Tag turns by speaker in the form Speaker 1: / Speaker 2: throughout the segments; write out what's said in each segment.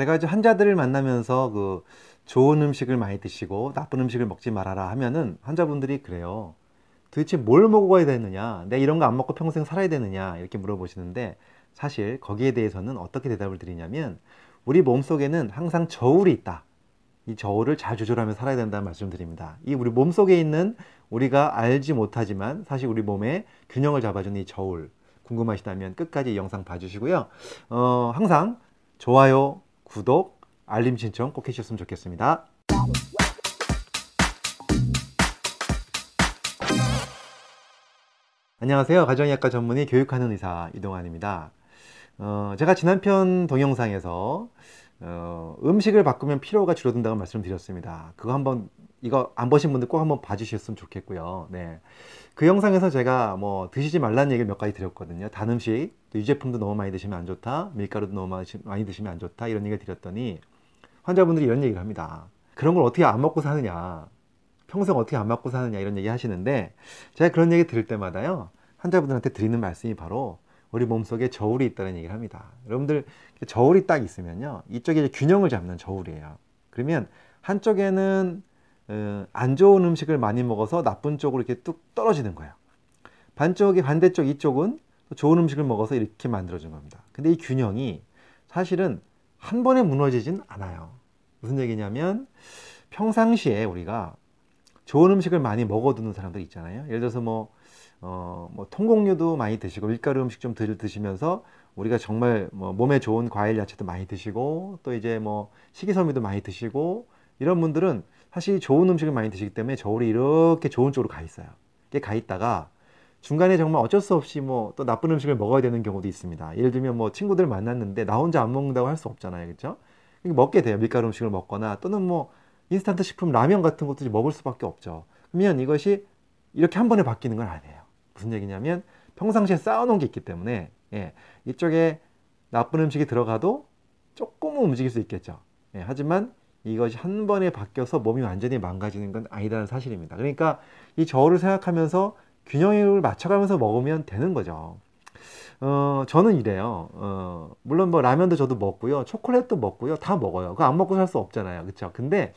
Speaker 1: 제가 이제 환자들을 만나면서 그 좋은 음식을 많이 드시고 나쁜 음식을 먹지 말아라 하면은 환자분들이 그래요. 도대체 뭘 먹어야 되느냐? 내가 이런 거 안 먹고 평생 살아야 되느냐? 이렇게 물어보시는데 사실 거기에 대해서는 어떻게 대답을 드리냐면 우리 몸 속에는 항상 저울이 있다. 이 저울을 잘 조절하며 살아야 된다는 말씀을 드립니다. 이 우리 몸 속에 있는 우리가 알지 못하지만 사실 우리 몸의 균형을 잡아주는 이 저울 궁금하시다면 끝까지 이 영상 봐주시고요. 어, 항상 좋아요, 구독, 알림 신청 꼭 해주셨으면 좋겠습니다. 안녕하세요. 가정의학과 전문의 교육하는 의사 이동환입니다. 어, 제가 지난 편 동영상에서 어, 음식을 바꾸면 피로가 줄어든다고 말씀드렸습니다. 그거 한번 이거 안 보신 분들 꼭 한번 봐주셨으면 좋겠고요. 네. 그 영상에서 제가 뭐 드시지 말라는 얘기를 몇 가지 드렸거든요. 단 음식, 또 유제품도 너무 많이 드시면 안 좋다, 밀가루도 너무 많이 드시면 안 좋다 이런 얘기를 드렸더니 환자분들이 이런 얘기를 합니다. 그런 걸 어떻게 안 먹고 사느냐, 평생 어떻게 안 먹고 사느냐 이런 얘기 하시는데 제가 그런 얘기 들을 때마다요 환자분들한테 드리는 말씀이 바로 우리 몸속에 저울이 있다는 얘기를 합니다. 여러분들 저울이 딱 있으면요. 이쪽에 균형을 잡는 저울이에요. 그러면 한쪽에는 어, 안 좋은 음식을 많이 먹어서 나쁜 쪽으로 이렇게 뚝 떨어지는 거예요. 반쪽이 반대쪽 이쪽은 좋은 음식을 먹어서 이렇게 만들어준 겁니다. 근데 이 균형이 사실은 한 번에 무너지진 않아요. 무슨 얘기냐면 평상시에 우리가 좋은 음식을 많이 먹어두는 사람들 있잖아요. 예를 들어서 뭐 어, 뭐 통곡류도 많이 드시고 밀가루 음식 좀 드시면서 우리가 정말 뭐 몸에 좋은 과일 야채도 많이 드시고 또 이제 뭐 식이섬유도 많이 드시고 이런 분들은 사실 좋은 음식을 많이 드시기 때문에 저울이 이렇게 좋은 쪽으로 가 있어요. 이게 가 있다가 중간에 정말 어쩔 수 없이 뭐 또 나쁜 음식을 먹어야 되는 경우도 있습니다. 예를 들면 뭐 친구들 만났는데 나 혼자 안 먹는다고 할 수 없잖아요. 그렇죠? 먹게 돼요. 밀가루 음식을 먹거나 또는 뭐 인스턴트 식품 라면 같은 것도 먹을 수밖에 없죠. 그러면 이것이 이렇게 한 번에 바뀌는 건 아니에요. 무슨 얘기냐면 평상시에 쌓아놓은 게 있기 때문에 예, 이쪽에 나쁜 음식이 들어가도 조금은 움직일 수 있겠죠. 예, 하지만 이것이 한 번에 바뀌어서 몸이 완전히 망가지는 건 아니다는 사실입니다. 그러니까 이 저울을 생각하면서 균형을 맞춰가면서 먹으면 되는 거죠. 어, 저는 이래요. 어, 물론 뭐 라면도 저도 먹고요. 초콜릿도 먹고요. 다 먹어요. 그거 안 먹고 살 수 없잖아요. 그쵸? 근데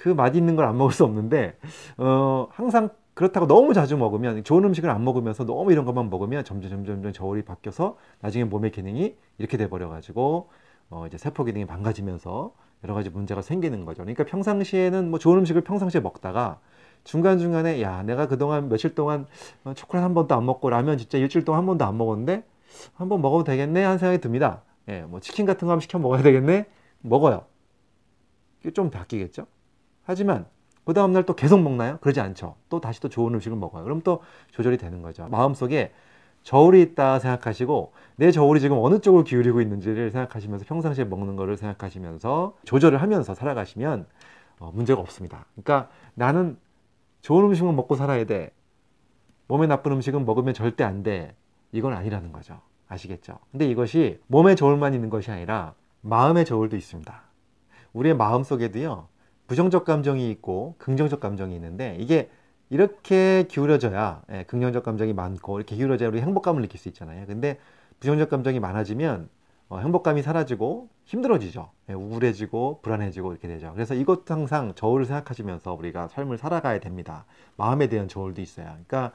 Speaker 1: 그 맛있는 걸 안 먹을 수 없는데, 어, 항상 그렇다고 너무 자주 먹으면 좋은 음식을 안 먹으면서 너무 이런 것만 먹으면 점점 점점 점점 저울이 바뀌어서 나중에 몸의 기능이 이렇게 돼 버려 가지고 어 이제 세포 기능이 망가지면서 여러 가지 문제가 생기는 거죠. 그러니까 평상시에는 뭐 좋은 음식을 평상시에 먹다가 중간중간에 야 내가 그동안 며칠 동안 어, 초콜릿 한 번도 안 먹고 라면 진짜 일주일 동안 한 번도 안 먹었는데 한 번 먹어도 되겠네 하는 생각이 듭니다. 예, 뭐 치킨 같은 거 한번 시켜 먹어야 되겠네 먹어요. 이게 좀 바뀌겠죠. 하지만 그 다음날 또 계속 먹나요? 그러지 않죠. 또 다시 또 좋은 음식을 먹어요. 그럼 또 조절이 되는 거죠. 마음속에 저울이 있다 생각하시고 내 저울이 지금 어느 쪽을 기울이고 있는지를 생각하시면서 평상시에 먹는 거를 생각하시면서 조절을 하면서 살아가시면 어, 문제가 없습니다. 그러니까 나는 좋은 음식만 먹고 살아야 돼. 몸에 나쁜 음식은 먹으면 절대 안 돼. 이건 아니라는 거죠. 아시겠죠? 근데 이것이 몸의 저울만 있는 것이 아니라 마음의 저울도 있습니다. 우리의 마음 속에도요, 부정적 감정이 있고 긍정적 감정이 있는데 이게 이렇게 기울어져야 예, 긍정적 감정이 많고 이렇게 기울어져야 우리 행복감을 느낄 수 있잖아요. 근데 부정적 감정이 많아지면 어, 행복감이 사라지고 힘들어지죠. 예, 우울해지고 불안해지고 이렇게 되죠. 그래서 이것도 항상 저울을 생각하시면서 우리가 삶을 살아가야 됩니다. 마음에 대한 저울도 있어요. 그러니까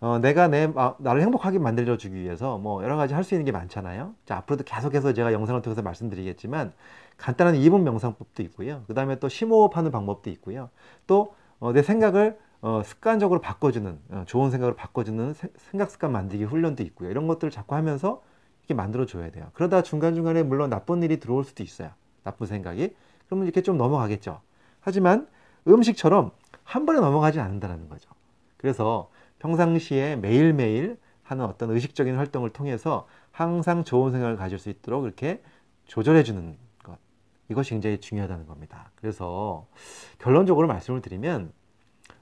Speaker 1: 어, 내가 내 나를 행복하게 만들어 주기 위해서 뭐 여러 가지 할 수 있는 게 많잖아요. 자, 앞으로도 계속해서 제가 영상을 통해서 말씀드리겠지만 간단한 2분 명상법도 있고요. 그 다음에 또 심호흡하는 방법도 있고요. 또내 어, 생각을 어, 습관적으로 바꿔주는 어, 좋은 생각으로 바꿔주는 세, 생각 습관 만들기 훈련도 있고요. 이런 것들을 자꾸 하면서 이렇게 만들어 줘야 돼요. 그러다 중간 중간에 물론 나쁜 일이 들어올 수도 있어요. 나쁜 생각이 그러면 이렇게 좀 넘어가겠죠. 하지만 음식처럼 한 번에 넘어가지 않는다는 거죠. 그래서 평상시에 매일매일 하는 어떤 의식적인 활동을 통해서 항상 좋은 생각을 가질 수 있도록 이렇게 조절해 주는 이것이 굉장히 중요하다는 겁니다. 그래서 결론적으로 말씀을 드리면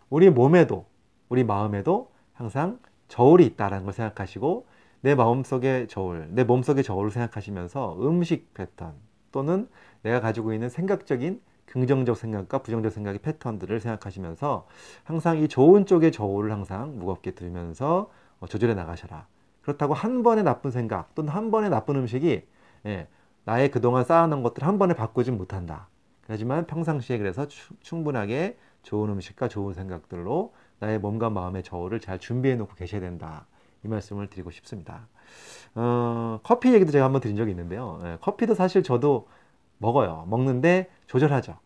Speaker 1: 우리 몸에도 우리 마음에도 항상 저울이 있다는 걸 생각하시고 내 마음속의 저울, 내 몸속의 저울을 생각하시면서 음식 패턴 또는 내가 가지고 있는 생각적인 긍정적 생각과 부정적 생각의 패턴들을 생각하시면서 항상 이 좋은 쪽의 저울을 항상 무겁게 들으면서 조절해 나가셔라. 그렇다고 한 번의 나쁜 생각 또는 한 번의 나쁜 음식이 예, 나의 그동안 쌓아놓은 것들 한 번에 바꾸진 못한다. 하지만 평상시에 그래서 충분하게 좋은 음식과 좋은 생각들로 나의 몸과 마음의 저울을 잘 준비해 놓고 계셔야 된다. 이 말씀을 드리고 싶습니다. 어, 커피 얘기도 제가 한번 드린 적이 있는데요. 네, 커피도 사실 저도 먹어요. 먹는데 조절하죠.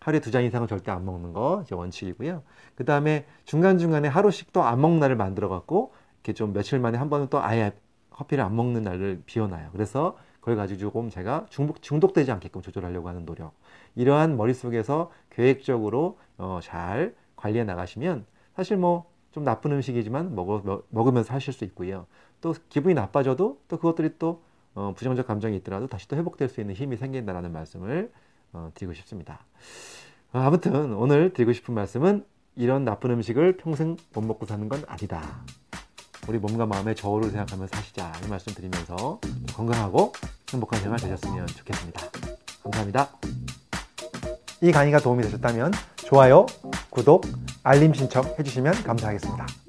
Speaker 1: 하루에 두 잔 이상은 절대 안 먹는 거 이제 원칙이고요. 그 다음에 중간중간에 하루씩 또 안 먹는 날을 만들어 갖고 이렇게 좀 며칠 만에 한 번은 또 아예 커피를 안 먹는 날을 비워놔요. 그래서 그걸 가지고 조금 제가 중독, 중독되지 않게끔 조절하려고 하는 노력. 이러한 머릿속에서 계획적으로 어, 잘 관리해 나가시면 사실 뭐 좀 나쁜 음식이지만 먹어, 먹으면서 하실 수 있고요. 또 기분이 나빠져도 또 그것들이 또 어, 부정적 감정이 있더라도 다시 또 회복될 수 있는 힘이 생긴다라는 말씀을 어, 드리고 싶습니다. 어, 아무튼 오늘 드리고 싶은 말씀은 이런 나쁜 음식을 평생 못 먹고 사는 건 아니다. 우리 몸과 마음의 저울을 생각하면서 사시자 이 말씀 드리면서 건강하고 행복한 생활 되셨으면 좋겠습니다. 감사합니다. 이 강의가 도움이 되셨다면 좋아요, 구독, 알림 신청 해주시면 감사하겠습니다.